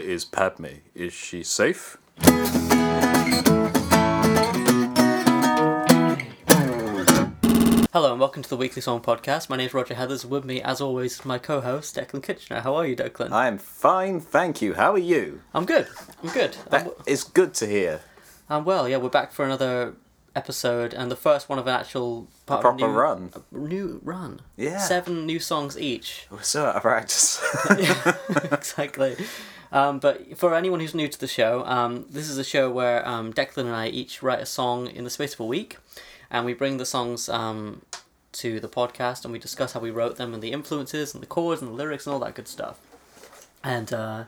is Padme? Is she safe? Hello and welcome to the Weekly Song Podcast. My name is Roger Heathers. With me, as always, my co-host Declan Kitchener. How are you, Declan? I am fine, thank you. How are you? I'm good. I'm good. I'm, That is good to hear. I'm well. Yeah, we're back for another episode and the first one of an actual A part of proper new, run. a new run. Yeah. Seven new songs each. We're so out of practice. exactly. Um, but for anyone who's new to the show, um, this is a show where um, Declan and I each write a song in the space of a week, and we bring the songs um, to the podcast and we discuss how we wrote them and the influences and the chords and the lyrics and all that good stuff. And uh,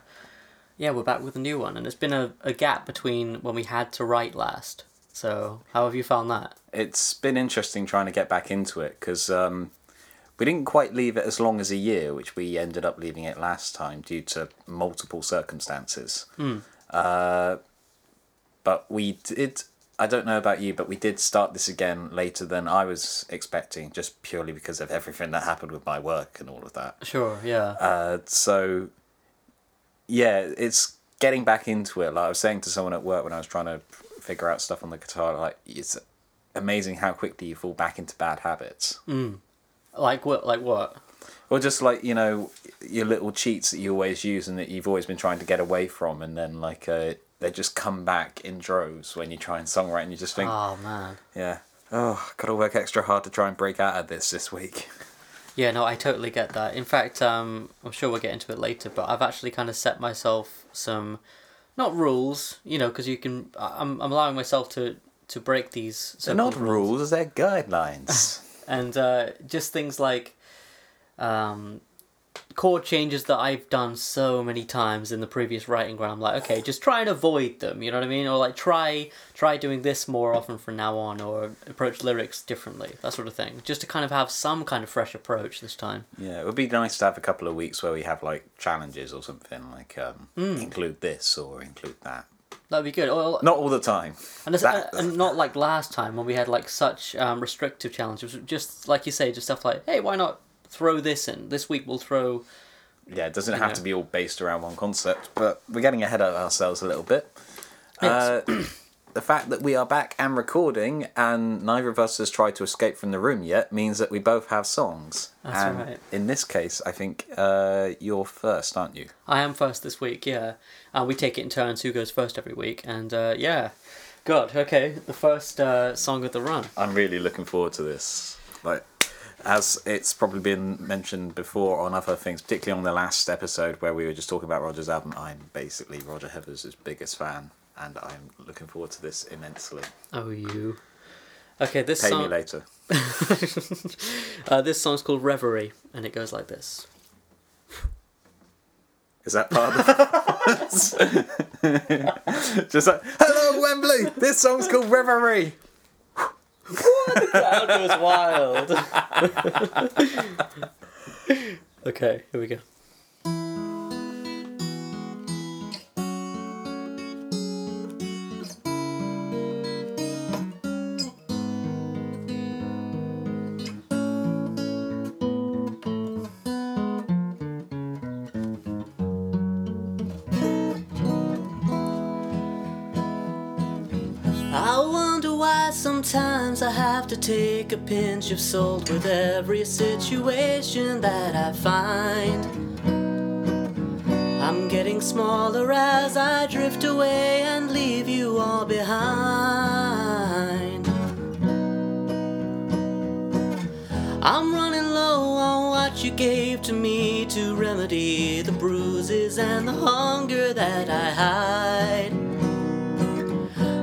yeah, we're back with a new one, and it's been a, a gap between when we had to write last. So, how have you found that? it's been interesting trying to get back into it because um, we didn't quite leave it as long as a year, which we ended up leaving it last time due to multiple circumstances. Uh, but we did. I don't know about you, but we did start this again later than I was expecting, just purely because of everything that happened with my work and all of that. Sure, yeah. Uh, so, yeah, it's getting back into it. Like I was saying to someone at work when I was trying to figure out stuff on the guitar, like it's amazing how quickly you fall back into bad habits. Like what? Like what? Or just like you know your little cheats that you always use and that you've always been trying to get away from, and then like uh, they just come back in droves when you try and songwrite, and you just think, Oh man. yeah, oh, gotta work extra hard to try and break out of this this week. Yeah, no, I totally get that. In fact, um, I'm sure we'll get into it later, but I've actually kind of set myself some, not rules, you know, because you can. I'm, I'm allowing myself to to break these. They're not so-called rules; they're guidelines. and uh, just things like, um, chord changes that I've done so many times in the previous writing where I'm like, okay, just try and avoid them. You know what I mean? Or like try try doing this more often from now on, or approach lyrics differently, that sort of thing. Just to kind of have some kind of fresh approach this time. Yeah, it would be nice to have a couple of weeks where we have like challenges or something, like um, Hmm. include this or include that. That'd be good. Or, Not all the time. And, it's, That- and not like last time when we had like such um, restrictive challenges. Just like you say, just stuff like, hey, why not throw this in? This week we'll throw. Yeah, it doesn't have know. to be all based around one concept, but we're getting ahead of ourselves a little bit. Uh, the fact that we are back and recording, and neither of us has tried to escape from the room yet, means that we both have songs. That's and right. In this case, I think uh, you're first, aren't you? I am first this week, yeah. Uh, we take it in turns who goes first every week, and uh, yeah. God, okay, the first uh, song of the run. I'm really looking forward to this. Like, as it's probably been mentioned before on other things, particularly on the last episode where we were just talking about Roger's album, I'm basically Roger Heathers' biggest fan, and I'm looking forward to this immensely. Oh, you. Okay, this Pay me later. uh, this song's called Reverie, and it goes like this. Is that part of the Just like, hello Wembley, this song's called Reverie. the crowd goes wild. okay, here we go. Of salt with every situation that I find. I'm getting smaller as I drift away and leave you all behind. I'm running low on what you gave to me to remedy the bruises and the hunger that I hide.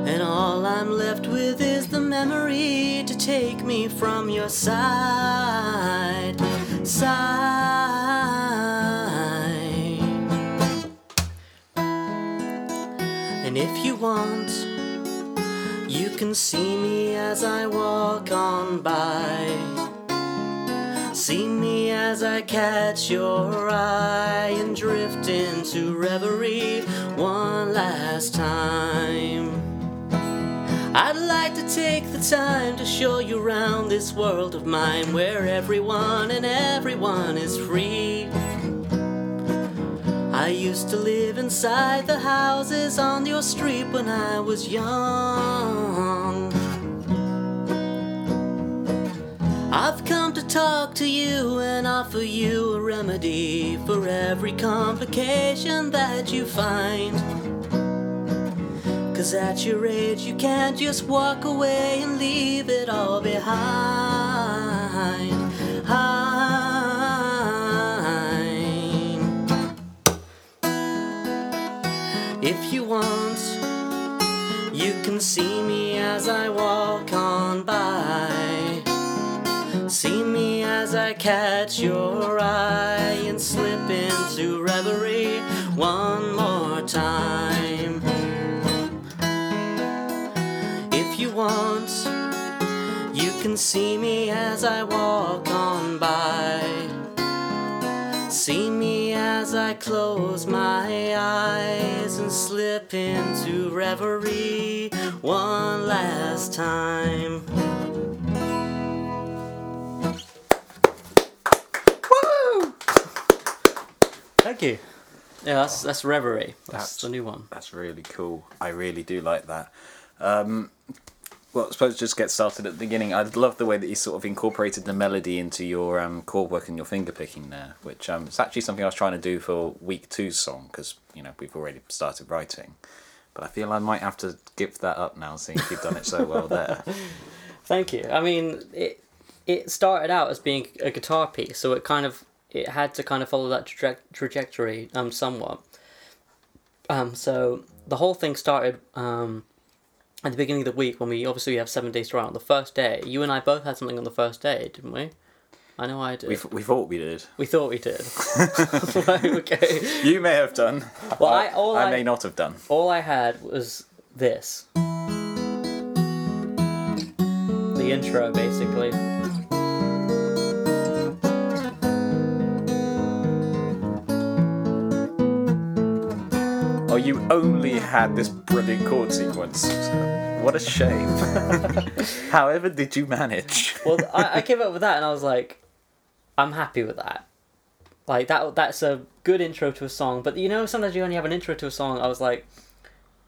And all I'm left with is the memory to take me from your side. Side. And if you want, you can see me as I walk on by. See me as I catch your eye and drift into reverie one last time. I'd like to take the time to show you around this world of mine where everyone and everyone is free. I used to live inside the houses on your street when I was young. I've come to talk to you and offer you a remedy for every complication that you find. Cause at your age, you can't just walk away and leave it all behind. Hind. If you want, you can see me as I walk on by. See me as I catch your eye and slip into reverie one more time. See me as I walk on by. See me as I close my eyes and slip into reverie one last time. Woo! Thank you. Yeah, that's that's Reverie. That's, That's- the new one. That's really cool. I really do like that. Um, well, I suppose just get started at the beginning. I love the way that you sort of incorporated the melody into your um, chord work and your finger picking there, which um, is actually something I was trying to do for week two's song because you know we've already started writing. But I feel I might have to give that up now, seeing you've done it so well there. Thank you. I mean, it it started out as being a guitar piece, so it kind of it had to kind of follow that traje- trajectory um somewhat. Um, so the whole thing started um at the beginning of the week when we obviously we have seven days to write. On the first day, you and I both had something on the first day, didn't we? I know I did. We we thought we did. We thought we did. okay. You may have done. Well, I- all I I- may not have done. All I had was this. The intro, basically. You only had this brilliant chord sequence. What a shame. However, did you manage? Well, I, I came up with that and I was like, I'm happy with that. Like that. That's a good intro to a song. But you know, sometimes you only have an intro to a song. I was like,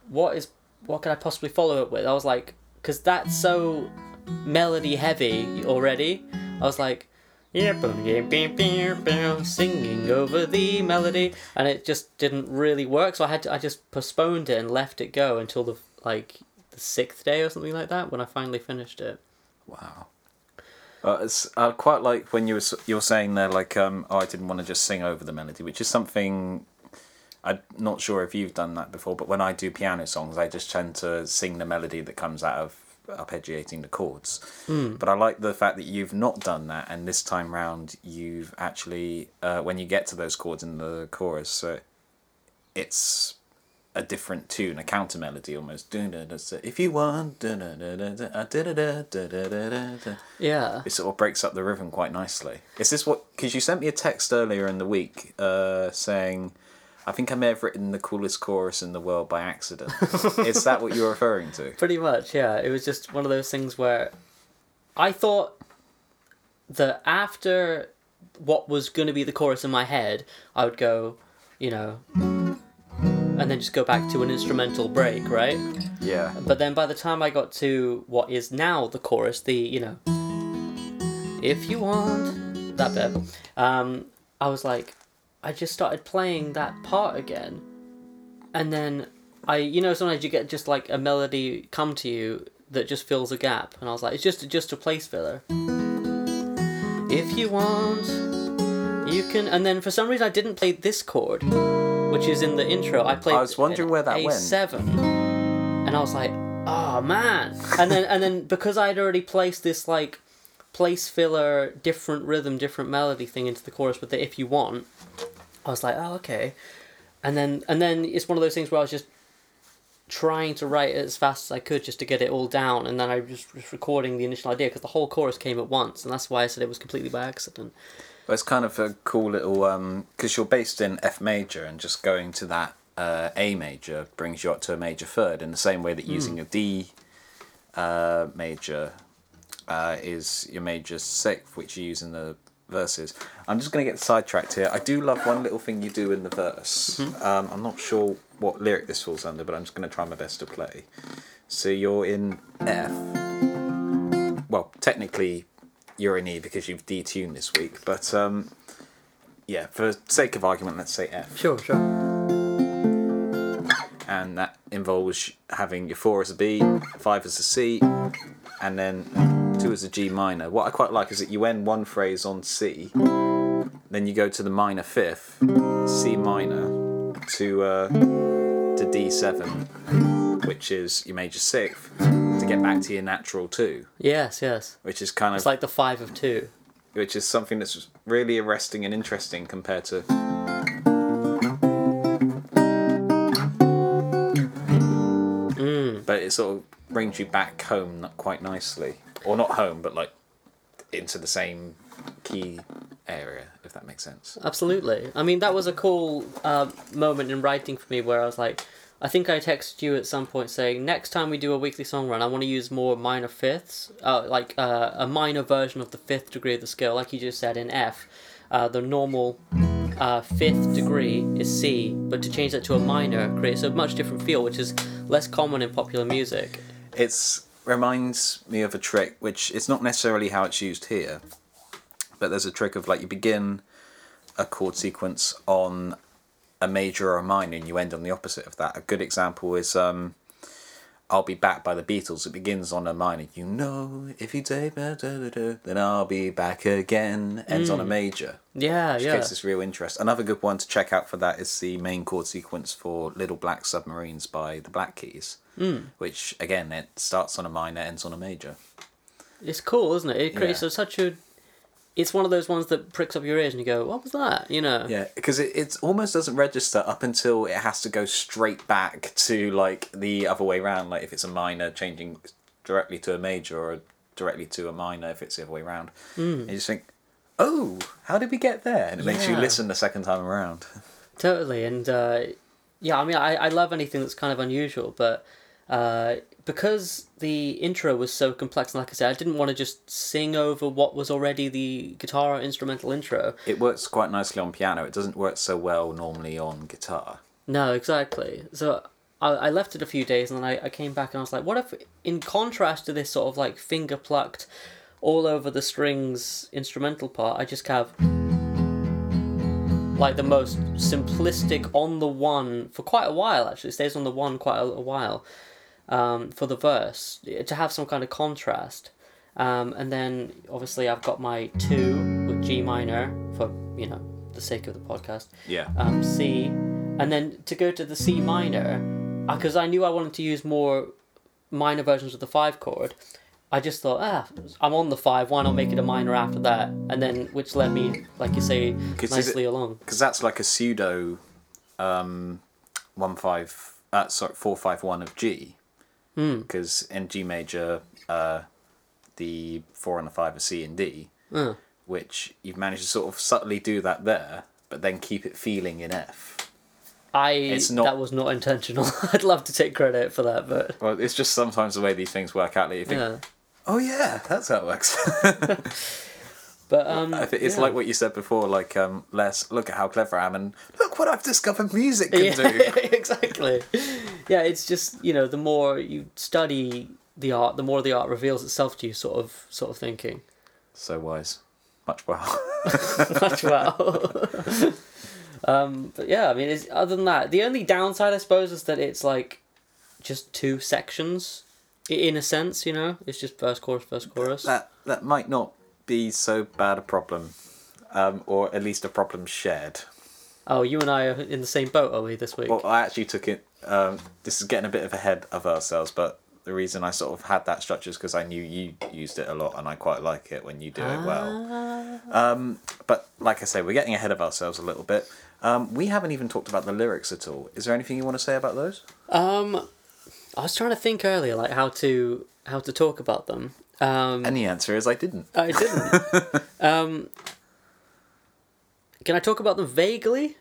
what is what can I possibly follow it with? I was like, because that's so melody heavy already. I was like, yeah, boom, yeah, bam, bam, singing over the melody, and it just didn't really work. So I had to, I just postponed it and left it go until the like the sixth day or something like that when I finally finished it. Wow. Uh, it's I quite like when you were you're saying there like um oh I didn't want to just sing over the melody, which is something I'm not sure if you've done that before, but when I do piano songs, I just tend to sing the melody that comes out of arpeggiating the chords. But I like the fact that you've not done that, and this time round you've actually uh, when you get to those chords in the chorus, so it's a different tune, a counter melody almost. If you want, Yeah. it sort of breaks up the rhythm quite nicely. Is this what? Because you sent me a text earlier in the week uh, saying, "I think I may have written the coolest chorus in the world by accident." Is that what you're referring to? Pretty much, yeah. It was just one of those things where I thought that after what was going to be the chorus in my head, I would go, you know, and then just go back to an instrumental break, right? Yeah. But then by the time I got to what is now the chorus, the, you know, if you want, that bit, um, I was like, I just started playing that part again. And then I, you know, sometimes you get just like a melody come to you that just fills a gap. And I was like, it's just, just a place filler. If you want, you can. And then for some reason I didn't play this chord, which is in the intro. I played I was wondering where that went. A7 and I was like, oh man. And then and then because I'd already placed this like place filler, different rhythm, different melody thing into the chorus with the if you want, I was like, oh okay. And then and then it's one of those things where I was just trying to write it as fast as I could just to get it all down, and then I was just recording the initial idea because the whole chorus came at once, and that's why I said it was completely by accident. Well, it's kind of a cool little um because you're based in F major and just going to that uh, A major brings you up to a major third in the same way that using a D uh, major uh, is your major sixth, which you use in the verses. I'm just going to get sidetracked here. I do love one little thing you do in the verse. Um, I'm not sure what lyric this falls under, but I'm just going to try my best to play. So you're in F. Well, technically, you're in E because you've detuned this week, but um, yeah, for sake of argument, let's say F. Sure, sure. and that involves having your four as a B, five as a C, and then two as a G minor. What I quite like is that you end one phrase on C, then you go to the minor fifth, C minor, to uh, to D seven, which is your major sixth, to get back to your natural two, Yes, yes. which is kind of It's like the five of two. which is something that's really arresting and interesting compared to but it sort of brings you back home not quite nicely or not home but like into the same key area if that makes sense Absolutely. I mean, that was a cool uh, moment in writing for me where I was like, I think I texted you at some point saying, next time we do a weekly song run, I want to use more minor fifths, uh, like uh, a minor version of the fifth degree of the scale, like you just said in F. Uh, the normal uh, fifth degree is C, but to change that to a minor creates a much different feel, which is less common in popular music. it's reminds me of a trick which it's not necessarily how it's used here but there's a trick of like you begin a chord sequence on a major or a minor and you end on the opposite of that. A good example is um I'll be back by the Beatles. It begins on a minor. You know, if you take da, da, da, then I'll be back again. Ends on a major. Yeah, Which yeah. gets this real interest. Another good one to check out for that is the main chord sequence for Little Black Submarines by the Black Keys, mm. which again it starts on a minor, ends on a major. It's cool, isn't it? It creates Yeah. such a. It's one of those ones that pricks up your ears and you go, what was that? You know? Yeah, because it, it almost doesn't register up until it has to go straight back to like the other way around. Like if it's a minor changing directly to a major or directly to a minor if it's the other way around. Mm. And you just think, oh, how did we get there? And it makes you listen the second time around. Totally, and uh, yeah, I mean, I, I love anything that's kind of unusual, but uh, because the intro was so complex, and like I said, I didn't want to just sing over what was already the guitar or instrumental intro. It works quite nicely on piano. It doesn't work so well normally on guitar. No, exactly. So I, I left it a few days, and then I, I came back and I was like, what if, in contrast to this sort of like finger plucked, all over the strings instrumental part, I just have like the most simplistic on the one for quite a while actually it stays on the one quite a, a while um, for the verse to have some kind of contrast um, and then obviously I've got my two with G minor for you know the sake of the podcast Yeah. um, C, and then to go to the C minor, because I knew I wanted to use more minor versions of the five chord. I just thought, ah, I'm on the five. Why not make it a minor after that? And then, which led me, like you say, nicely it- along. because that's like a pseudo um one five uh sorry four five one of G because in G major uh the four and the five are C and D Uh, which you've managed to sort of subtly do that there but then keep it feeling in F I It's not- that was not intentional. I'd love to take credit for that, but well it's just sometimes the way these things work out that you think yeah. oh yeah that's how it works But um, it's yeah. like what you said before like um Les look at how clever I am and look what I've discovered music can yeah, do exactly. Yeah, it's just you know the more you study the art, the more the art reveals itself to you. Sort of, sort of thinking. so wise much well much well. um, but yeah, I mean, it's, other than that, the only downside, I suppose, is that it's like just two sections. In a sense, you know, it's just first chorus, first chorus. that that might not be so bad a problem, um, or at least a problem shared. Oh, you and I are in the same boat, are we, this week? Well, I actually took it. Um, this is getting a bit of ahead of ourselves, but the reason I sort of had that structure is because I knew you used it a lot, and I quite like it when you do it well. Um, but like I say, we're getting ahead of ourselves a little bit. Um, we haven't even talked about the lyrics at all. Is there anything you want to say about those? Um, I was trying to think earlier, like how to how to talk about them. Um, And the answer is I didn't. I didn't. um, can I talk about them vaguely?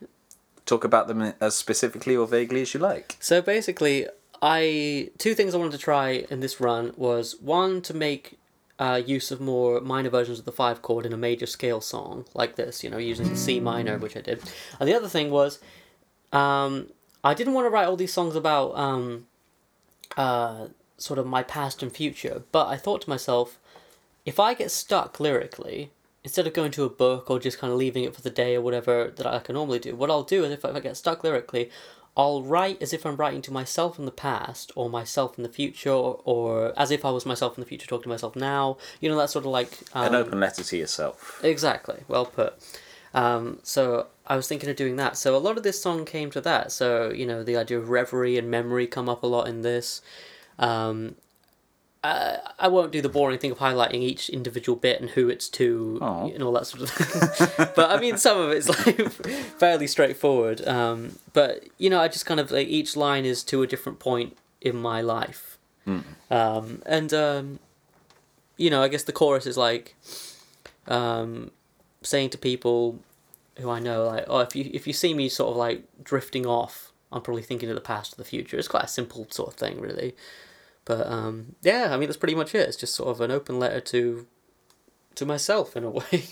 Talk about them as specifically or vaguely as you like. So basically, I two things I wanted to try in this run was one to make uh, use of more minor versions of the five chord in a major scale song like this, you know, using the C minor, which I did. And the other thing was, um, I didn't want to write all these songs about um, uh, sort of my past and future, but I thought to myself, if I get stuck lyrically, instead of going to a book or just kind of leaving it for the day or whatever that I can normally do, what I'll do is if I get stuck lyrically, I'll write as if I'm writing to myself in the past or myself in the future or, or as if I was myself in the future talking to myself now. You know, that sort of like. Um, An open letter to yourself. Exactly. Well put. Um, so I was thinking of doing that. So a lot of this song came to that. So, you know, the idea of reverie and memory come up a lot in this. Um, uh, I won't do the boring thing of highlighting each individual bit and who it's to Aw. and all that sort of thing. but I mean, some of it's like fairly straightforward. Um, but you know, I just kind of like each line is to a different point in my life, um, and um, you know, I guess the chorus is like um, saying to people who I know, like, oh, if you if you see me sort of like drifting off, I'm probably thinking of the past or the future. It's quite a simple sort of thing, really. But um, yeah, I mean that's pretty much it. It's just sort of an open letter to to myself in a way.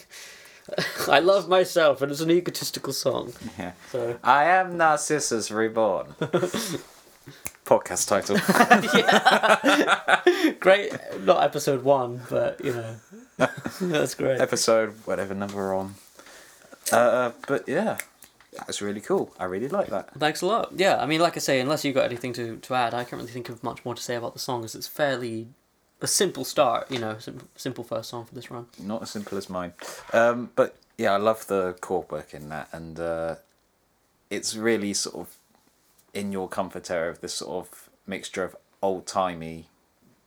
I love myself, and it's an egotistical song. Yeah. So I am Narcissus Reborn. Podcast title. Yeah. Great, not episode one, but you know, that's great. Episode, whatever number we're on. Uh, but yeah, that was really cool. I really like that. Thanks a lot. Yeah, I mean, like I say, unless you've got anything to, to add, I can't really think of much more to say about the song, as it's fairly a simple start. You know, sim- simple first song for this run. Not as simple as mine. Um, but yeah, I love the chord work in that, and uh, it's really sort of in your comfort area of this sort of mixture of old timey,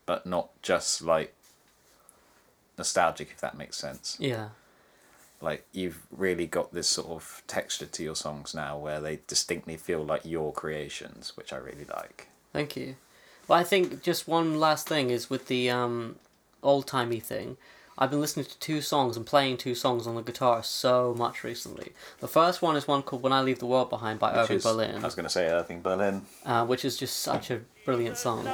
but not just like nostalgic, if that makes sense. Yeah. Like you've really got this sort of texture to your songs now, where they distinctly feel like your creations, which I really like. Thank you. Well, I think just one last thing is with the um, old timey thing. I've been listening to two songs and playing two songs on the guitar so much recently. The first one is one called "When I Leave the World Behind" by Which Irving is- Berlin, I was going to say Irving Berlin. uh, which is just such a brilliant song.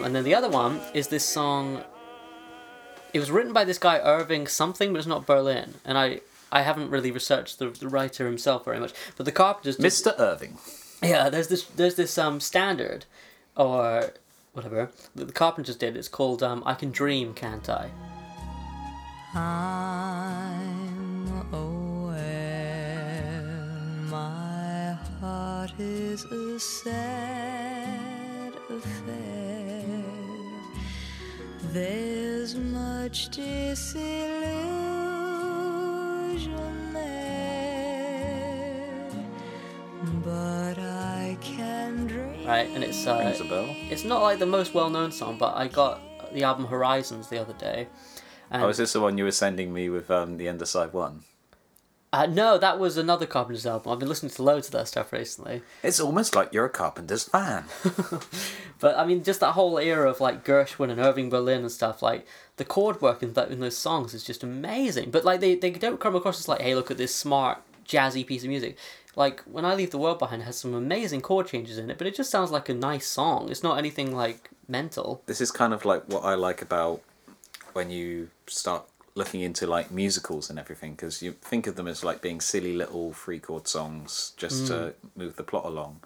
Um, and then the other one is this song. It was written by this guy Irving something, but it's not Berlin. And I, I haven't really researched the, the writer himself very much. But the Carpenters, did- Mr. Irving. yeah, there's this there's this um standard, or whatever that the Carpenters did. It's called um, "I Can Dream, Can't I?" I'm aware my heart is a sad affair. There's much disillusion there, but I can dream. Right, and it's uh, Rings a bell. it's not like the most well known song, but I got the album Horizons the other day. And, Oh, is this the one you were sending me with um, the Underside One? Uh, no, that was another Carpenters album. I've been listening to loads of that stuff recently. It's almost like you're a Carpenter's fan. But I mean, just that whole era of like Gershwin and Irving Berlin and stuff, like the chord work in, that, in those songs is just amazing. But like they, they don't come across as like, hey, look at this smart jazzy piece of music. Like when I leave the world behind, it has some amazing chord changes in it, but it just sounds like a nice song. It's not anything like mental. this is kind of like what I like about when you start looking into like musicals and everything because you think of them as like being silly little three chord songs just to move the plot along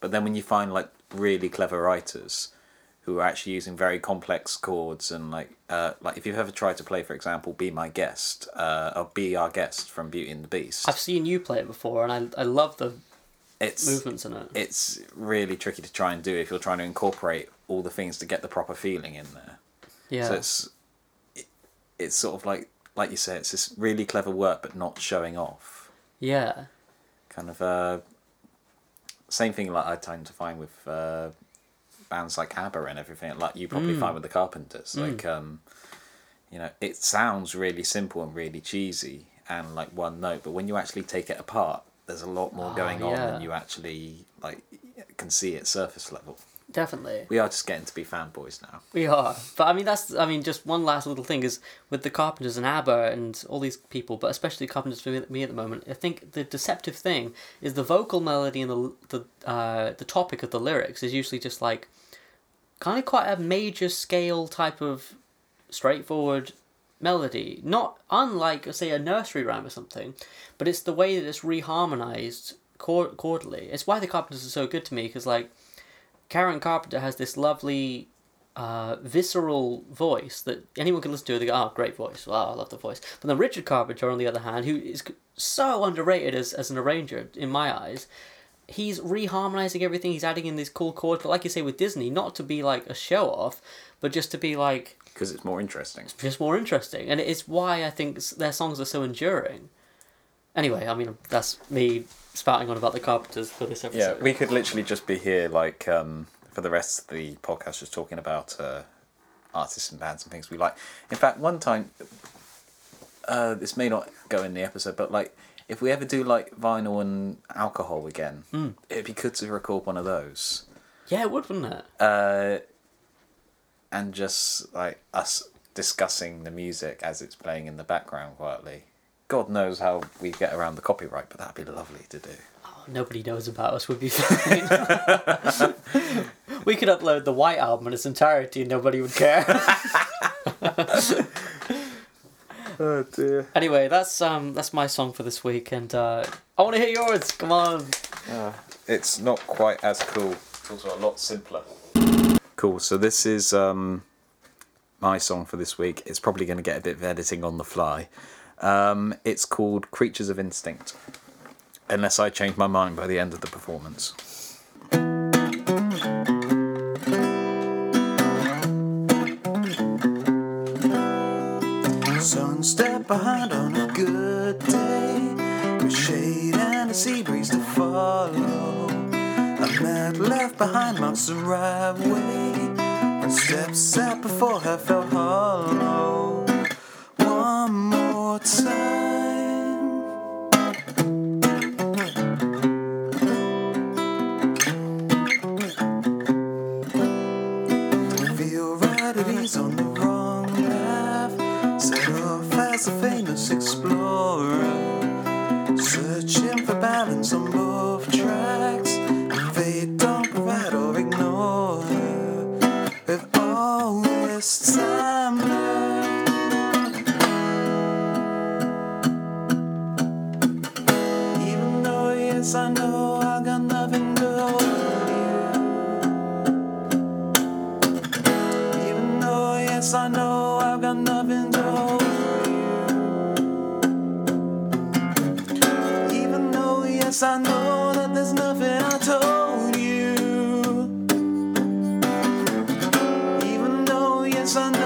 but then when you find like really clever writers who are actually using very complex chords and like uh, like if you've ever tried to play for example be my guest uh, or be our guest from beauty and the beast I've seen you play it before, and I, I love the it's movements in it. it's really tricky to try and do if you're trying to incorporate all the things to get the proper feeling in there Yeah. So it's it, it's sort of like like you say, it's this really clever work, but not showing off. yeah. Kind of uh, same thing like I tend to find with uh, bands like ABBA and everything. Like you probably find with the Carpenters, like um, you know, it sounds really simple and really cheesy and like one note, but when you actually take it apart, there's a lot more Ah, going on yeah. than you actually like can see at surface level. Definitely. We are just getting to be fanboys now. We are. But I mean, that's, I mean, just one last little thing is with the Carpenters and ABBA and all these people, but especially Carpenters for me at the moment, I think the deceptive thing is the vocal melody and the, the, uh, the topic of the lyrics is usually just like kind of quite a major scale type of straightforward melody. Not unlike, say, a nursery rhyme or something, but it's the way that it's reharmonized chord- chordally. It's why the Carpenters are so good to me because, like, Karen Carpenter has this lovely, uh, visceral voice that anyone can listen to. They go, "Oh, great voice! Wow, I love the voice." But then Richard Carpenter, on the other hand, who is so underrated as as an arranger in my eyes, he's reharmonizing everything. He's adding in these cool chords, but like you say with Disney, not to be like a show off, but just to be like Because it's more interesting. It's just more interesting, and it's why I think their songs are so enduring. Anyway, I mean that's me spouting on about the Carpenters for this episode. Yeah, we could literally just be here, like, um, for the rest of the podcast, just talking about uh, artists and bands and things we like. In fact, one time, uh, this may not go in the episode, but like, if we ever do like vinyl and alcohol again, it'd be good to record one of those. yeah, it would, wouldn't it? Uh, and just like us discussing the music as it's playing in the background quietly. God knows how we get around the copyright, but that'd be lovely to do. Nobody knows about us. Would be fine. we could upload the White Album in its entirety, and nobody would care. Oh dear. anyway, that's um that's my song for this week, and uh, I want to hear yours. Come on. It's not quite as cool. It's also a lot simpler. Cool. So this is um, my song for this week. It's probably going to get a bit of editing on the fly. Um, it's called "Creatures of Instinct," unless I change my mind by the end of the performance. Sun step behind on a good day, with shade and a sea breeze to follow. A mat left behind marks the right way, and steps set before her felt hollow. One more time. Though,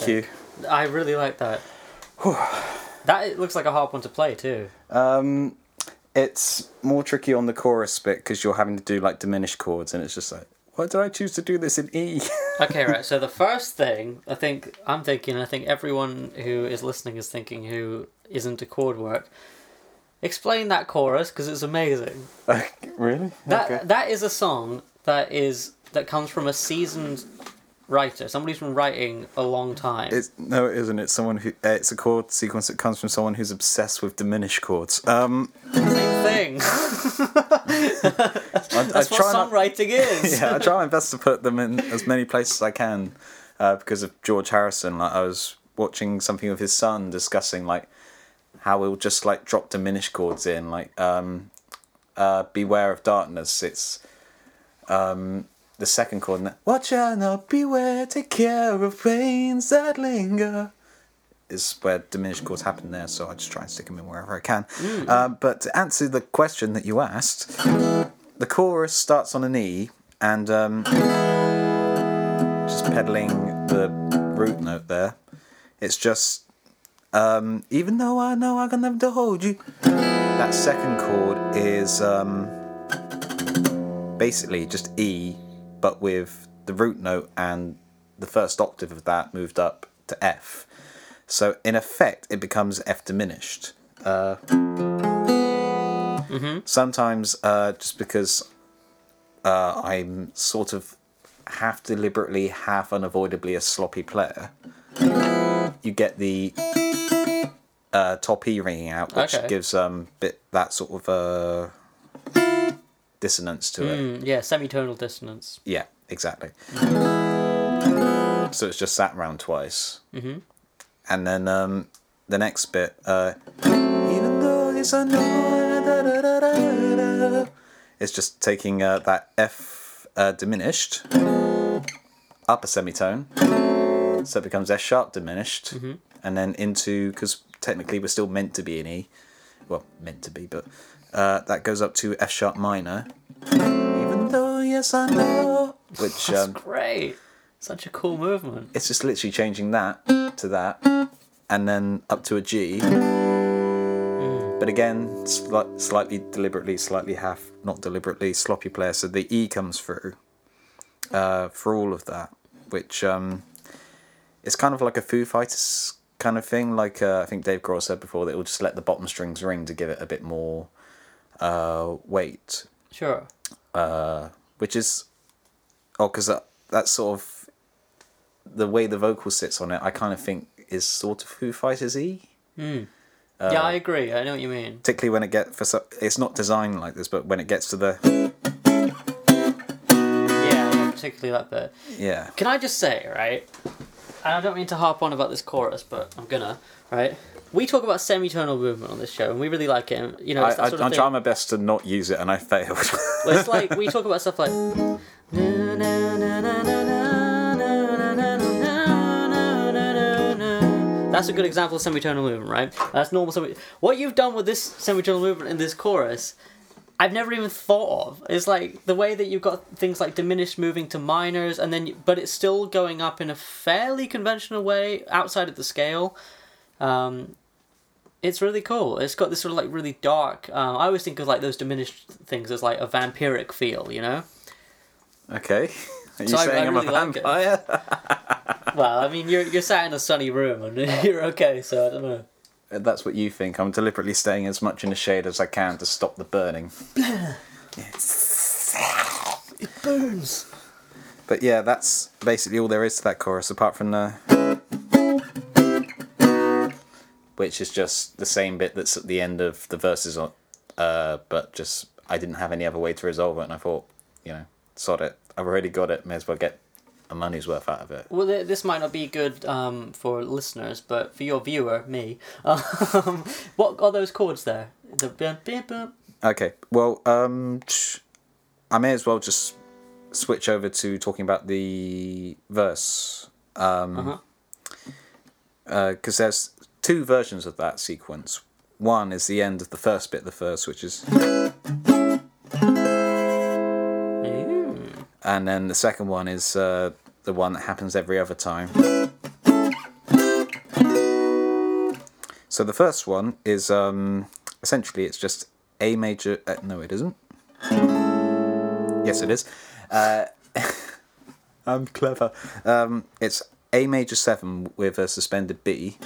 Thank you. I really like that. that it looks like a hard one to play too. Um, it's more tricky on the chorus bit because you're having to do like diminished chords, and it's just like, why did I choose to do this in E? Okay, right. So the first thing I think I'm thinking, I think everyone who is listening is thinking who isn't a chord work. Explain that chorus because it's amazing. really? That that is a song that is that comes from a seasoned writer, somebody who's been writing a long time. It's no, it isn't. It's someone who. Uh, it's a chord sequence that comes from someone who's obsessed with diminished chords. Um, Same thing. I, I That's what try not- songwriting is. yeah, I try my best to put them in as many places as I can, uh, because of George Harrison. Like I was watching something with his son discussing like how he'll just like drop diminished chords in, like um, uh, "Beware of Darkness." It's um, the second chord. that, Watch out now, beware, take care of pains that linger. Is where diminished chords happen there, so I just try and stick them in wherever I can. Uh, but to answer the question that you asked, the chorus starts on an E and um, just pedaling the root note there. It's just um, even though I know I can never hold you. That second chord is um, basically just E, but with the root note and the first octave of that moved up to F. So in effect, it becomes F diminished. Uh, Sometimes, uh, just because uh, I'm sort of half deliberately, half unavoidably a sloppy player, you get the uh, top E ringing out, which Okay. gives um bit that sort of uh, dissonance to it. Mm, yeah, semitonal dissonance. Yeah, exactly. So it's just sat around twice. Mm-hmm. And then um, the next bit, uh, even though it's just taking uh, that F uh, diminished, up a semitone, so it becomes F sharp diminished, and then into, because technically we're still meant to be in E, well, meant to be, but uh, that goes up to F sharp minor, even though, yes, I know. Which That's um, great. Such a cool movement. it's just literally changing that to that, and then up to a G. But again, sli- slightly deliberately, slightly half, not deliberately, sloppy player. So the E comes through uh, for all of that, which um, is kind of like a Foo Fighters kind of thing. Like uh, I think Dave Grohl said before, that it will just let the bottom strings ring to give it a bit more uh, weight Sure. uh, which is oh because that, that's sort of the way the vocal sits on it i kind of think is sort of foo fighters y yeah, Uh, I agree. I know what you mean. particularly when it gets for so, it's not designed like this but when it gets to the Yeah, yeah, particularly that bit. yeah Can I just say, right? And I don't mean to harp on about this chorus, but I'm gonna, right? We talk about semitonal movement on this show, and we really like it. and, You know, I, I, sort of i'm thing. trying my best to not use it and i failed Well, it's like we talk about stuff like. That's a good example of semitonal movement, right? That's normal semi. What you've done with this semitonal movement in this chorus, I've never even thought of. It's like the way that you've got things like diminished moving to minors, and then you- but it's still going up in a fairly conventional way outside of the scale. Um, it's really cool. It's got this sort of like really dark. Um, I always think of like those diminished things as like a vampiric feel, you know. okay are you So saying I i'm really a like vampire Well, I mean, you're you're sat in a sunny room and you're okay, so I don't know. that's what you think i'm deliberately staying as much in the shade as i can to stop the burning It burns. But yeah, that's basically all there is to that chorus, apart from the. Which is just the same bit that's at the end of the verses, on, uh, but just I didn't have any other way to resolve it, and I thought, you know, sod it. I've already got it, may as well get a money's worth out of it. Well, th- this might not be good um, for listeners, but for your viewer, me, um, what are those chords there? The. Okay, well, um, I may as well just switch over to talking about the verse. Um, Uh-huh. because there's two versions of that sequence. One is the end of the first bit the first, which is. And then the second one is uh, the one that happens every other time. So the first one is um, essentially it's just A major. Uh, no, it isn't. Yes, it is. Uh, I'm clever. Um, it's A major seven with a suspended B.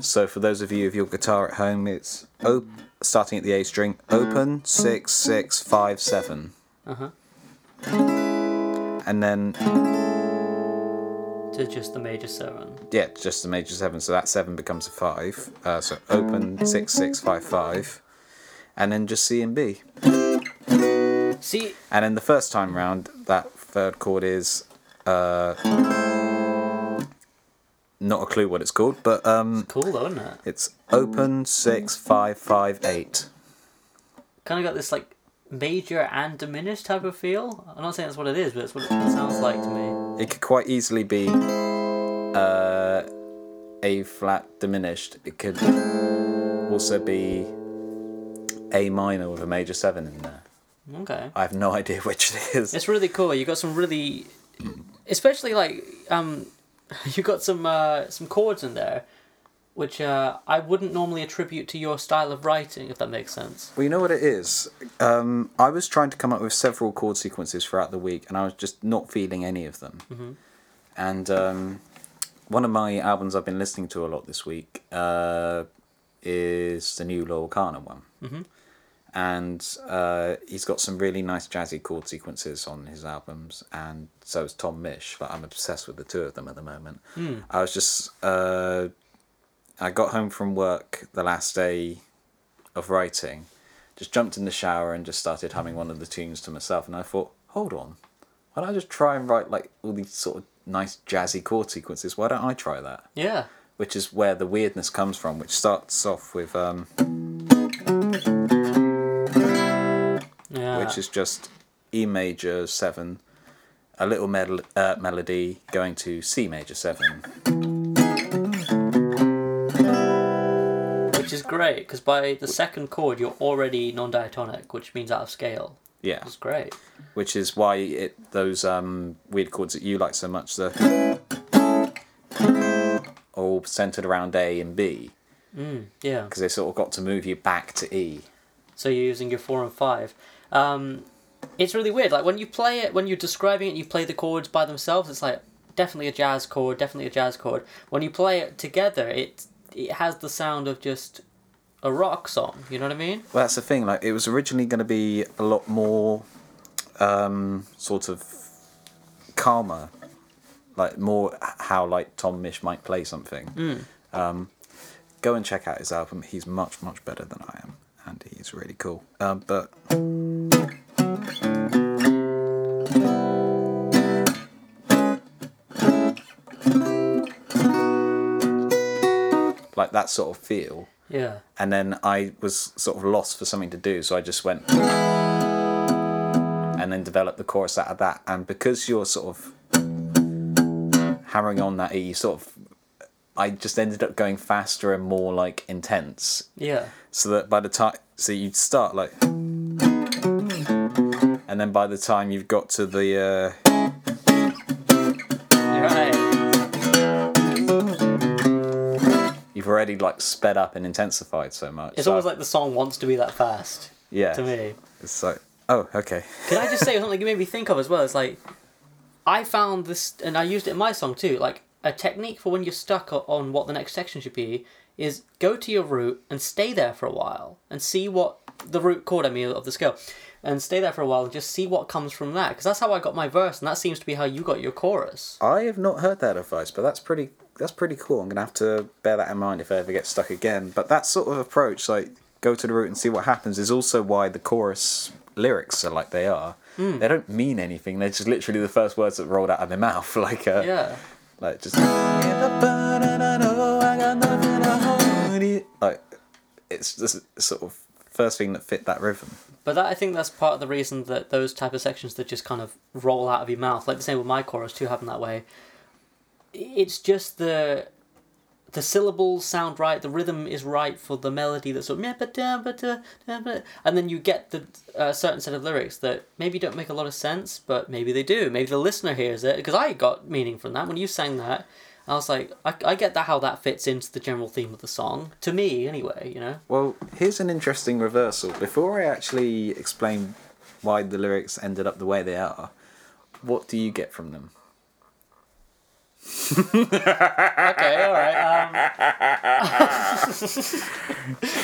So for those of you with your guitar at home, it's op- starting at the A string, open six six five seven, Uh huh. and then To just the major seven. yeah, just the major seven. So that seven becomes a five. Uh, so open six six five five, and then just C and B. See, And then the first time round, that third chord is uh, not a clue what it's called, but um, it's cool though, isn't it? it's open six five five eight. Kind of got this like major and diminished type of feel. I'm not saying that's what it is, but it's what it sounds like to me. It could quite easily be uh, A flat diminished. It could also be A minor with a major seven in there. Okay. I have no idea which it is. It's really cool. You got some really, especially like um, you got some uh, some chords in there, which uh, I wouldn't normally attribute to your style of writing, if that makes sense. Well, you know what it is? Um, I was trying to come up with several chord sequences throughout the week, and I was just not feeling any of them. And um, one of my albums I've been listening to a lot this week uh, is the new Loyle Carner one. Mm-hmm. And uh, he's got some really nice jazzy chord sequences on his albums, and so is Tom Misch. Like I'm obsessed with the two of them at the moment. I was just uh, I got home from work the last day of writing, just jumped in the shower and just started humming one of the tunes to myself. And I thought, hold on, why don't I just try and write like all these sort of nice jazzy chord sequences? Why don't I try that? Yeah. Which is where the weirdness comes from, which starts off with, um, which is just E major seven, a little mel- uh, melody going to C major seven. which is great because by the second chord you're already non-diatonic, which means out of scale. Yeah, It's great. which is why it those um, weird chords that you like so much, the all centered around A and B. Yeah. because they sort of got to move you back to E. So you're using your four and five. Um, it's really weird. Like when you play it, when you're describing it, you play the chords by themselves. It's like definitely a jazz chord, definitely a jazz chord. When you play it together, it it has the sound of just a rock song. You know what I mean? Well, that's the thing. Like, it was originally going to be a lot more, um, sort of calmer, like more how like Tom Misch might play something. Um, go and check out his album. He's much much better than I am, and he's really cool. Um, but like that sort of feel. Yeah. and then I was sort of lost for something to do, so I just went and then developed the chorus out of that. And because you're sort of hammering on that E, you sort of, I just ended up going faster and more like intense, Yeah. so that by the time, so you'd start like, and then by the time you've got to the, uh, right. you've already like sped up and intensified so much. It's So almost like the song wants to be that fast yeah, to me. it's like, oh, okay. Can I just say something you made me think of as well? It's like I found this, and I used it in my song too. Like a technique for when you're stuck on what the next section should be is go to your root and stay there for a while and see what the root chord I mean of the scale, and stay there for a while and just see what comes from that. Because that's how I got my verse, and that seems to be how you got your chorus. I have not heard that advice, but that's pretty that's pretty cool. I'm gonna have to bear that in mind if I ever get stuck again. But that sort of approach, like go to the root and see what happens, is also why the chorus lyrics are like they are. Hmm. They don't mean anything. They're just literally the first words that rolled out of their mouth, like uh, Yeah. like just. Like it's just sort of first thing that fit that rhythm. But that I think that's part of the reason that those type of sections that just kind of roll out of your mouth, like the same with my chorus too, happen that way. It's just the the syllables sound right, the rhythm is right for the melody that's sort of uh, uh, uh, and then you get the uh, certain set of lyrics that maybe don't make a lot of sense, but maybe they do. Maybe the listener hears it because I got meaning from that when you sang that. I was like, I, I get that how that fits into the general theme of the song. To me, anyway, you know? Well, here's an interesting reversal. Before I actually explain why the lyrics ended up the way they are, what do you get from them? Okay, alright. Um...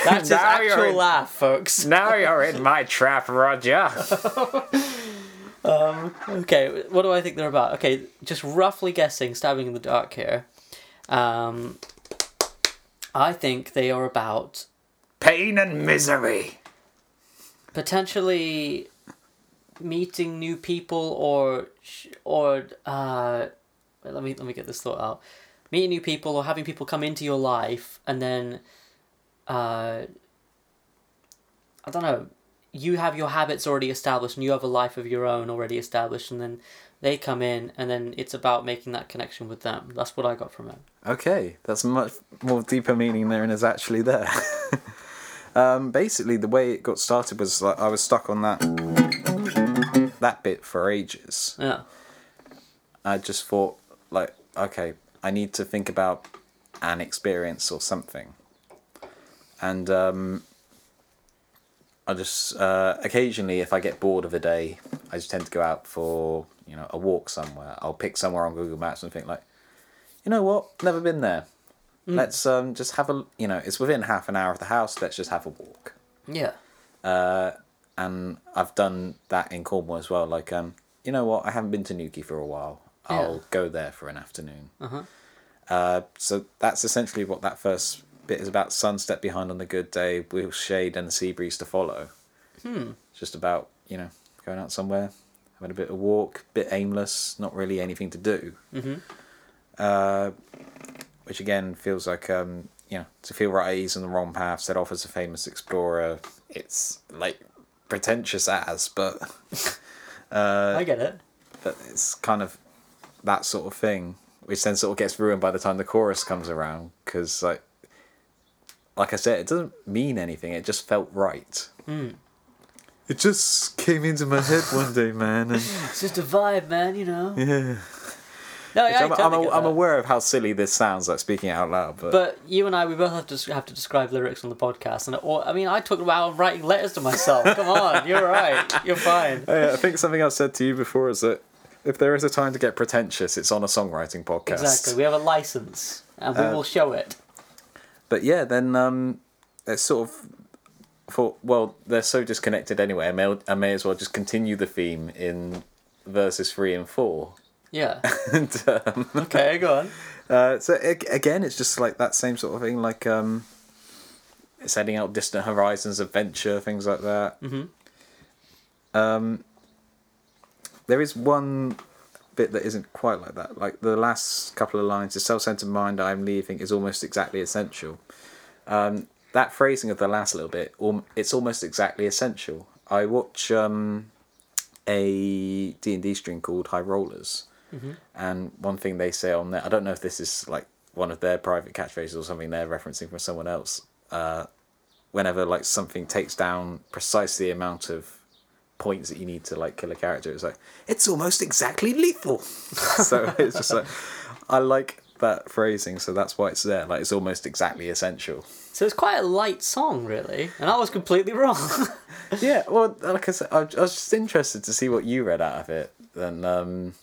That's his Now you're actual in- laugh, folks. Now you're in my trap, Roger. Okay, what do I think they're about? Okay, just roughly guessing, stabbing in the dark here. Um, I think they are about Pain and misery. potentially meeting new people or or uh, let me let me get this thought out. Meeting new people or having people come into your life and then uh, I don't know. You have your habits already established and you have a life of your own already established and then they come in and then it's about making that connection with them. That's what I got from it. Okay, that's much more deeper meaning there and is actually there. um, basically, the way it got started was like I was stuck on that that bit for ages. Yeah. I just thought like, okay, I need to think about an experience or something, and um, I just uh, occasionally, if I get bored of a day, I just tend to go out for you know a walk somewhere. I'll pick somewhere on Google Maps and think like, you know what, never been there. Let's um, just have a you know it's within half an hour of the house. Let's just have a walk Yeah. and I've done that in Cornwall as well. Like, um, you know what? I haven't been to Newquay for a while. I'll Yeah. go there for an afternoon. Uh-huh. Uh, so that's essentially what that first bit is about. Sun step behind on a good day, wheel shade, and the sea breeze to follow. Hmm. It's just about you know going out somewhere, having a bit of walk, bit aimless, not really anything to do. Mhm. Uh, which again feels like um, you know to feel right at ease on the wrong path. Set off as a famous explorer. It's like pretentious as, but uh, I get it. but it's kind of that sort of thing, which then sort of gets ruined by the time the chorus comes around because like like I said, it doesn't mean anything. It just felt right. It just came into my head one day, man, and It's just a vibe, man, you know. yeah. No, yeah, I I'm, I'm, totally I'm aware of how silly this sounds, like speaking out loud, but, But you and I, we both have to have to describe lyrics on the podcast, and or I mean, I talked about writing letters to myself. Come on, you're right. You're fine. Yeah, I think something I've said to you before is that if there is a time to get pretentious, it's on a songwriting podcast. Exactly. We have a license, and we Uh, will show it. But yeah, then um, it's sort of thought, well, they're so disconnected anyway. I may, I may as well just continue the theme in verses three and four. Yeah. and um, Okay, go on. uh, so ag- again, it's just like that same sort of thing, like um, setting out distant horizons, adventure, things like that. Mhm. Um, there is one bit that isn't quite like that. Like the last couple of lines, the self-centered mind I'm leaving is almost exactly essential. Um, that phrasing of the last little bit, it's almost exactly essential. I watch um, a D and D stream called High Rollers, and one thing they say on there, I don't know if this is like one of their private catchphrases or something they're referencing from someone else. Uh, whenever like something takes down precisely the amount of points that you need to like kill a character, it's like it's almost exactly lethal. so it's just like I like that phrasing, so that's why it's there. Like it's almost exactly essential. So it's quite a light song, really, and I was completely wrong. yeah, well, like I said, I, I was just interested to see what you read out of it, and um,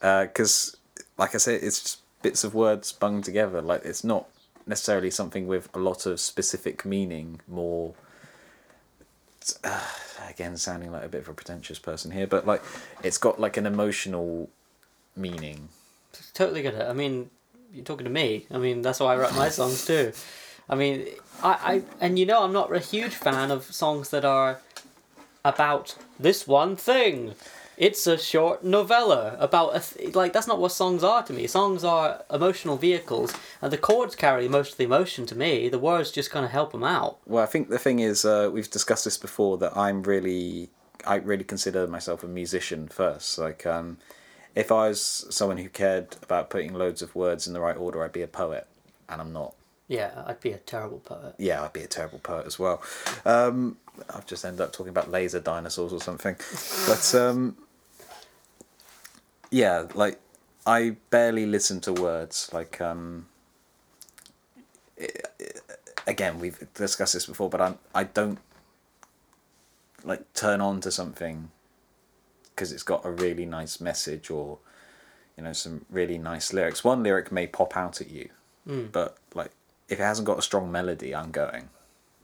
because, like I said, it's just bits of words bung together. Like it's not necessarily something with a lot of specific meaning. More, uh, again, sounding like a bit of a pretentious person here, but like it's got like an emotional meaning. totally get it. I mean, you're talking to me. I mean, that's why I write my songs too. I mean, I, I and you know, I'm not a huge fan of songs that are about this one thing. It's a short novella about a th- like that's not what songs are to me. Songs are emotional vehicles, and the chords carry most of the emotion to me. The words just kind of help them out. Well, I think the thing is, uh, we've discussed this before that I'm really, I really consider myself a musician first. Like, um, if I was someone who cared about putting loads of words in the right order, I'd be a poet, and I'm not. Yeah, I'd be a terrible poet. Yeah, I'd be a terrible poet as well. Um, I've just ended up talking about laser dinosaurs or something, but um, yeah, like I barely listen to words. Like um. again, we've discussed this before, but I'm I don't like turn on to something because it's got a really nice message or you know some really nice lyrics. One lyric may pop out at you, but like if it hasn't got a strong melody, I'm going.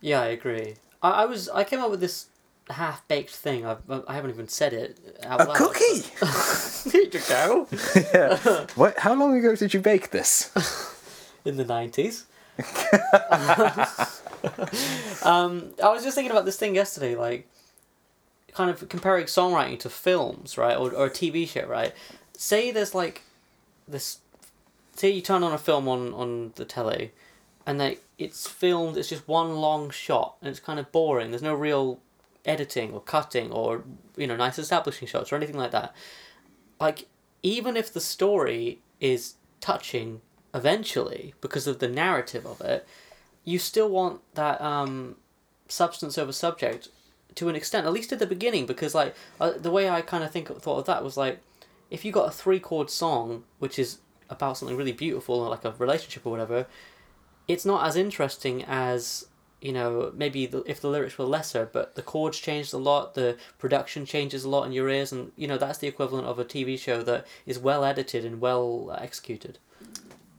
Yeah, I agree. I, I was I came up with this half baked thing. I've, I haven't even said it out A loud. cookie. There you go. yeah. What? How long ago did you bake this? in the nineties. um, I was just thinking about this thing yesterday, like kind of comparing songwriting to films, right, or or a TV show, right? Say there's like this. Say you turn on a film on on the telly, and like it's filmed. It's just one long shot, and it's kind of boring. There's no real editing or cutting or you know nice establishing shots or anything like that. Like even if the story is touching eventually because of the narrative of it, you still want that um, substance over subject to an extent, at least at the beginning, because like uh, the way I kind of think thought of that was like if you got a three chord song which is about something really beautiful like a relationship or whatever, it's not as interesting as you know maybe the, if the lyrics were lesser but the chords changed a lot the production changes a lot in your ears and you know that's the equivalent of a tv show that is well edited and well executed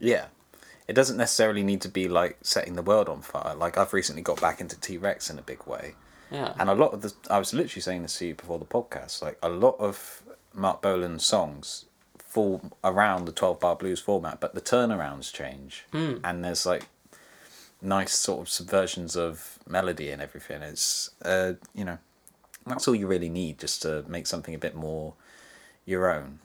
Yeah. It doesn't necessarily need to be like setting the world on fire. Like I've recently got back into T Rex in a big way. Yeah And a lot of the I was literally saying this to you before the podcast, like a lot of Marc Bolan's songs fall around the twelve bar blues format, but the turnarounds change. Hmm. And there's like nice sort of subversions of melody and everything. It's uh, you know, that's all you really need just to make something a bit more your own.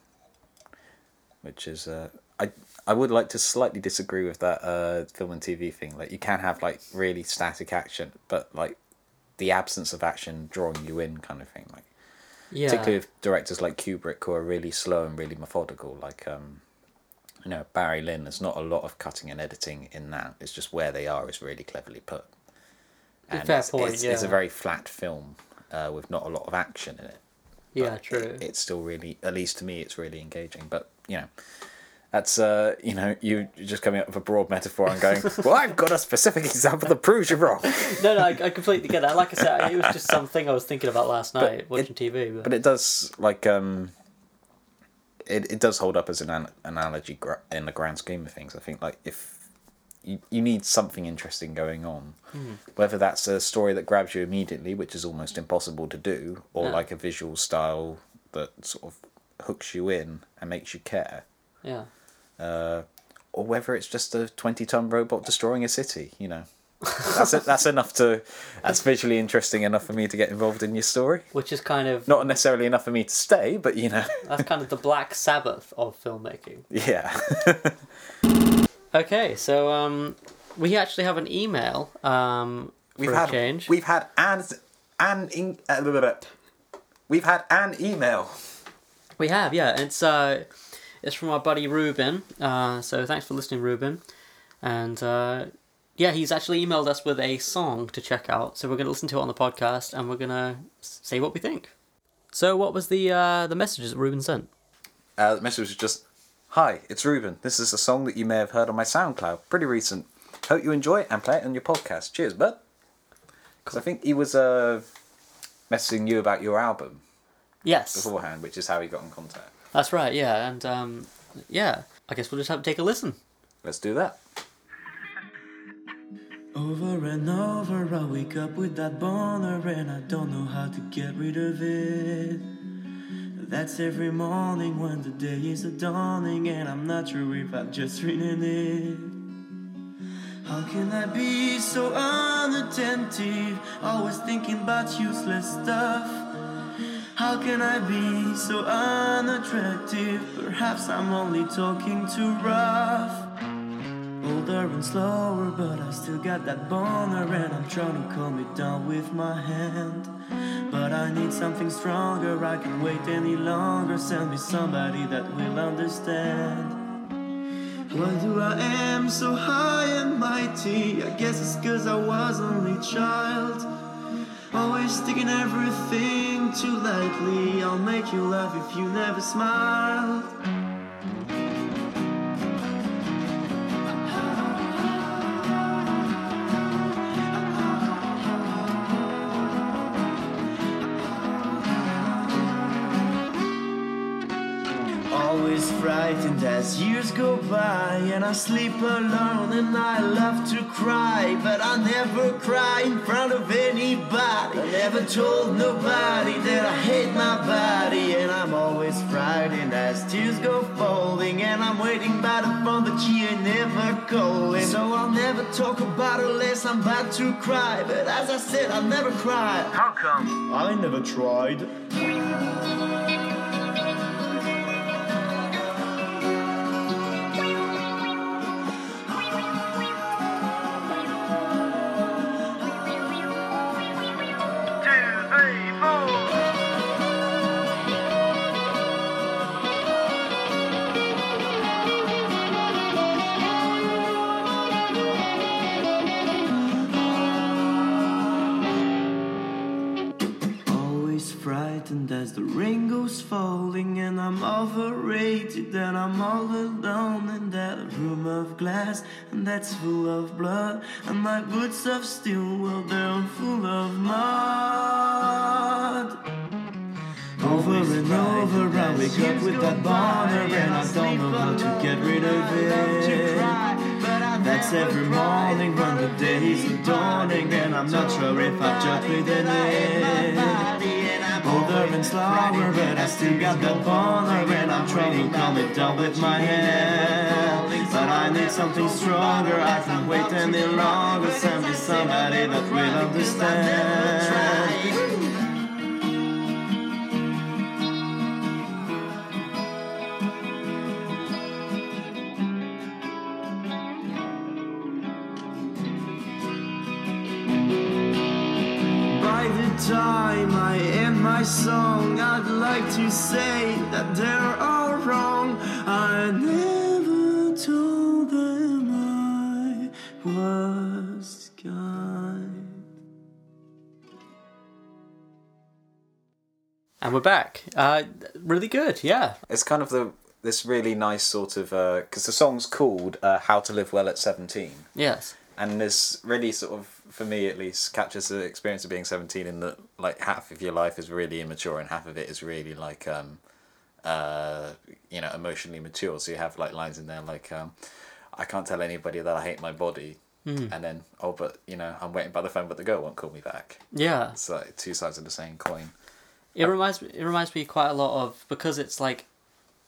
Which is uh I I would like to slightly disagree with that uh film and TV thing. Like you can have like really static action, but like the absence of action drawing you in kind of thing. Like yeah particularly with directors like Kubrick who are really slow and really methodical. Like um, you know Barry Lyndon. There's not a lot of cutting and editing in that. It's just where they are is really cleverly put. And Fair it's, point, It's, it's a very flat film uh, with not a lot of action in it. yeah true it- it's still really, at least to me, it's really engaging. But you know. That's uh, you know, you you're just coming up with a broad metaphor and going, well, I've got a specific example that proves you're wrong. no no I, I completely get that like i said it was just something i was thinking about last night it- watching tv but, But it does like um, it it does hold up as an an- analogy gra- in the grand scheme of things. I think like if you you need something interesting going on, whether that's a story that grabs you immediately, which is almost impossible to do, or Yeah. like a visual style that sort of hooks you in and makes you care, yeah uh, or whether it's just a twenty ton robot destroying a city. You know. that's it. That's enough to. That's visually interesting enough for me to get involved in your story. which is kind of Not necessarily enough for me to stay, but you know. that's kind of the black sabbath of filmmaking Yeah. okay so um we actually have an email um we've had change we've had an an in, uh, we've had an email. We have, yeah. It's uh, it's from our buddy Ruben. Uh, so thanks for listening, Ruben. And uh, yeah, he's actually emailed us with a song to check out. So we're gonna listen to it on the podcast, and we're gonna s- say what we think. So what was the uh, the messages that Ruben sent? Uh, the message was just, "Hi, it's Ruben. This is a song that you may have heard on my SoundCloud. Pretty recent. Hope you enjoy it and play it on your podcast. Cheers, bud." Because I think he was uh, messaging you about your album Yes, beforehand, which is how he got in contact. That's right. Yeah, and um, yeah, I guess we'll just have to take a listen. Let's do that. Over and over, I wake up with that boner and I don't know how to get rid of it. That's every morning when the day is a dawning and I'm not sure if I've just written it. How can I be so unattentive? Always thinking about useless stuff. How can I be so unattractive? Perhaps I'm only talking too rough. Older and slower, but I still got that boner and I'm trying to calm it down with my hand. But I need something stronger, I can't wait any longer. Send me somebody that will understand. Why do I am so high and mighty? I guess it's cause I was only child. Always taking everything too lightly. I'll make you laugh if you never smiled. Always frightened as years go by, and I sleep alone and I love to cry, but I never cry in front of anybody. I never told nobody that I hate my body, and I'm always frightened as tears go falling, and I'm waiting by the phone, but she ain't never calling. So I'll never talk about her unless I'm about to cry, but as I said, I'll never cry. How come? I never tried. And that's full of blood, and my boots of steel, well, they're full of mud. Over and over, I wake up with that boner, and I don't know how to get rid of it. That's every morning when the day is dawning, and I'm not sure if I've just within it. Older and slower, but I still got that boner, and I'm trying to calm it down with my hand. But I need something stronger, I can't wait any longer. Send me somebody that will understand. By the time I end my song, I'd like to say that they're all wrong. I never told them I was kind. And we're back. Uh, really good, yeah. It's kind of the this really nice sort of because the song's called uh, "How to Live Well at 17. Yes. and this really sort of for me at least captures the experience of being 17 in that like half of your life is really immature and half of it is really like um uh you know emotionally mature so you have like lines in there like um i can't tell anybody that i hate my body and then oh but you know i'm waiting by the phone but the girl won't call me back Yeah. it's like two sides of the same coin It reminds me. It reminds me quite a lot of because it's like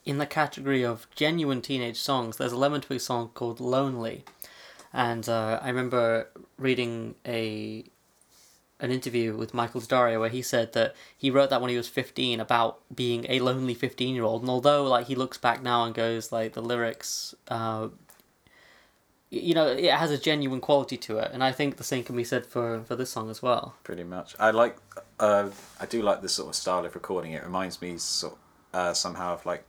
in the category of genuine teenage songs. There's a Lemon Twig song called "Lonely," and uh, I remember reading a an interview with Michael D'Addario where he said that he wrote that when he was 15 about being a lonely 15 year old and although like he looks back now and goes like the lyrics uh you know it has a genuine quality to it. And I think the same can be said for for this song as well. Pretty much. I like uh i do like this sort of style of recording. It reminds me sort uh somehow of like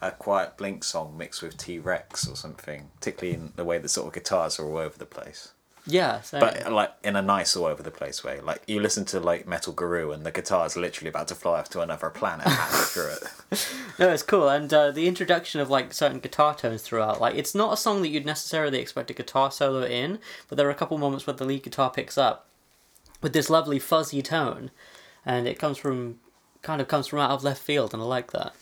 a quiet blink song mixed with t-rex or something particularly in the way the sort of guitars are all over the place yeah same. but like in a nice all over the place way like you listen to like metal guru and the guitar is literally about to fly off to another planet through it No, it's cool, and uh, the introduction of like certain guitar tones throughout. Like, it's not a song that you'd necessarily expect a guitar solo in, but there are a couple moments where the lead guitar picks up with this lovely fuzzy tone, and it comes from kind of comes from out of left field, and I like that.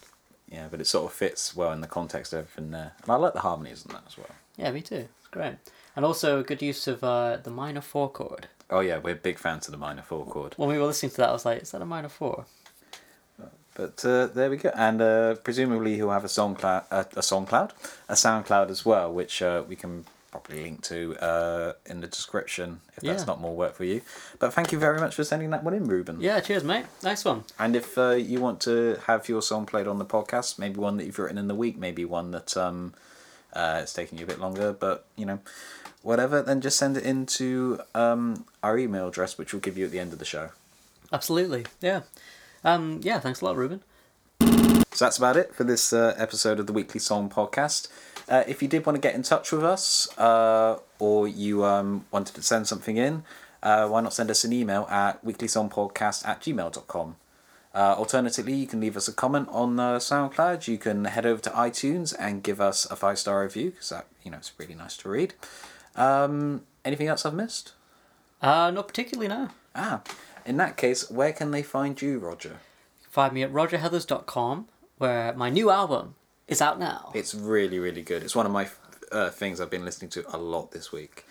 yeah but it sort of fits well in the context of everything there and i like the harmonies in that as well Yeah, me too. It's great, and also a good use of uh, the minor four chord. oh yeah we're big fans of the minor four chord When we were listening to that, I was like, "Is that a minor four? But uh, there we go, and uh, presumably he'll have a song cloud, uh, a song cloud, a SoundCloud as well, which uh, we can probably link to uh, in the description if that's Yeah. not more work for you. But thank you very much for sending that one in, Ruben. Yeah, cheers, mate. Nice one. And if uh, you want to have your song played on the podcast, maybe one that you've written in the week, maybe one that um, uh, it's taking you a bit longer, but you know, whatever, then just send it into um, our email address, which we'll give you at the end of the show. Absolutely. Yeah. Um. Yeah. Thanks a lot, Ruben. So that's about it for this uh, episode of the Weekly Song Podcast. Uh, if you did want to get in touch with us, uh, or you um, wanted to send something in, uh, why not send us an email at weeklysongpodcast at gmail.com. Uh, alternatively, you can leave us a comment on uh, SoundCloud. You can head over to iTunes and give us a five star review because that you know it's really nice to read. Um, anything else I've missed? Uh, not particularly, no. Ah, in that case, where can they find you, Roger? Find me at rogerheathers.com, where my new album is out now. It's really, really good. It's one of my uh, things I've been listening to a lot this week.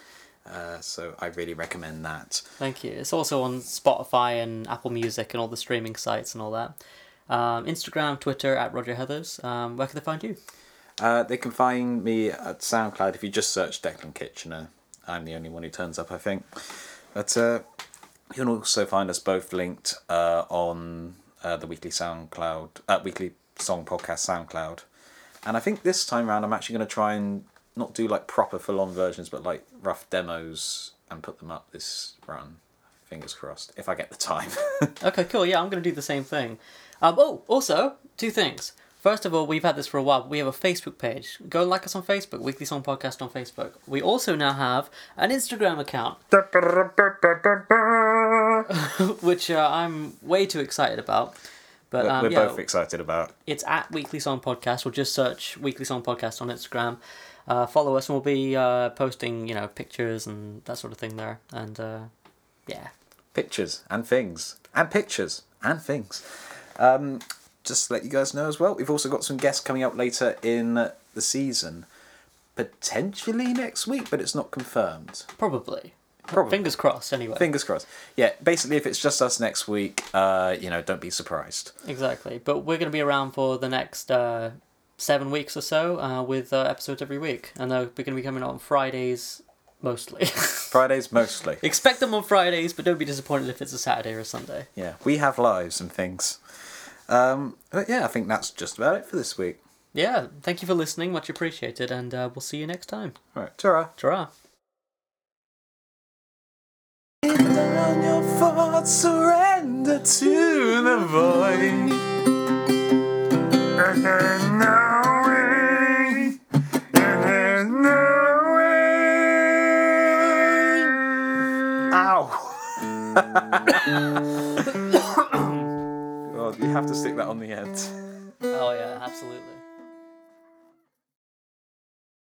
Uh, so I really recommend that. Thank you. It's also on Spotify and Apple Music and all the streaming sites and all that. Um, Instagram, Twitter at Roger Heathers. Um, where can they find you? Uh, they can find me at SoundCloud if you just search Declan Kitchener. I'm the only one who turns up, I think. But uh, you can also find us both linked uh, on uh, the weekly SoundCloud, uh, weekly song podcast SoundCloud. And I think this time round, I'm actually going to try and not do like proper full on versions, but like rough demos and put them up this run. Fingers crossed, if I get the time. Okay, cool. Yeah, I'm going to do the same thing. Um, oh, also, two things. First of all, we've had this for a while. We have a Facebook page. Go and like us on Facebook, Weekly Song Podcast on Facebook. We also now have an Instagram account, which uh, I'm way too excited about. But um, We're yeah, both excited about. it's at Weekly Song Podcast, or just search Weekly Song Podcast on Instagram. Uh, follow us, and we'll be uh, posting, you know, pictures and that sort of thing there. And uh, yeah, pictures and things and pictures and things. Um, just to let you guys know as well, we've also got some guests coming up later in the season, potentially next week, but it's not confirmed. probably. Probably. Fingers crossed. Anyway. Fingers crossed. Yeah, basically, if it's just us next week, uh, you know, don't be surprised. Exactly. But we're going to be around for the next uh, seven weeks or so uh, with uh, episodes every week. And they're going to be coming out on Fridays mostly. Fridays mostly. Expect them on Fridays, but don't be disappointed if it's a Saturday or a Sunday. Yeah, we have lives and things. Um, but yeah, I think that's just about it for this week. Yeah, thank you for listening. Much appreciated. And uh, we'll see you next time. All right, ta Ta Down your thoughts, surrender to the void. And there's no way, and there's no way. Ow! Have to stick that on the end. Oh, yeah, absolutely.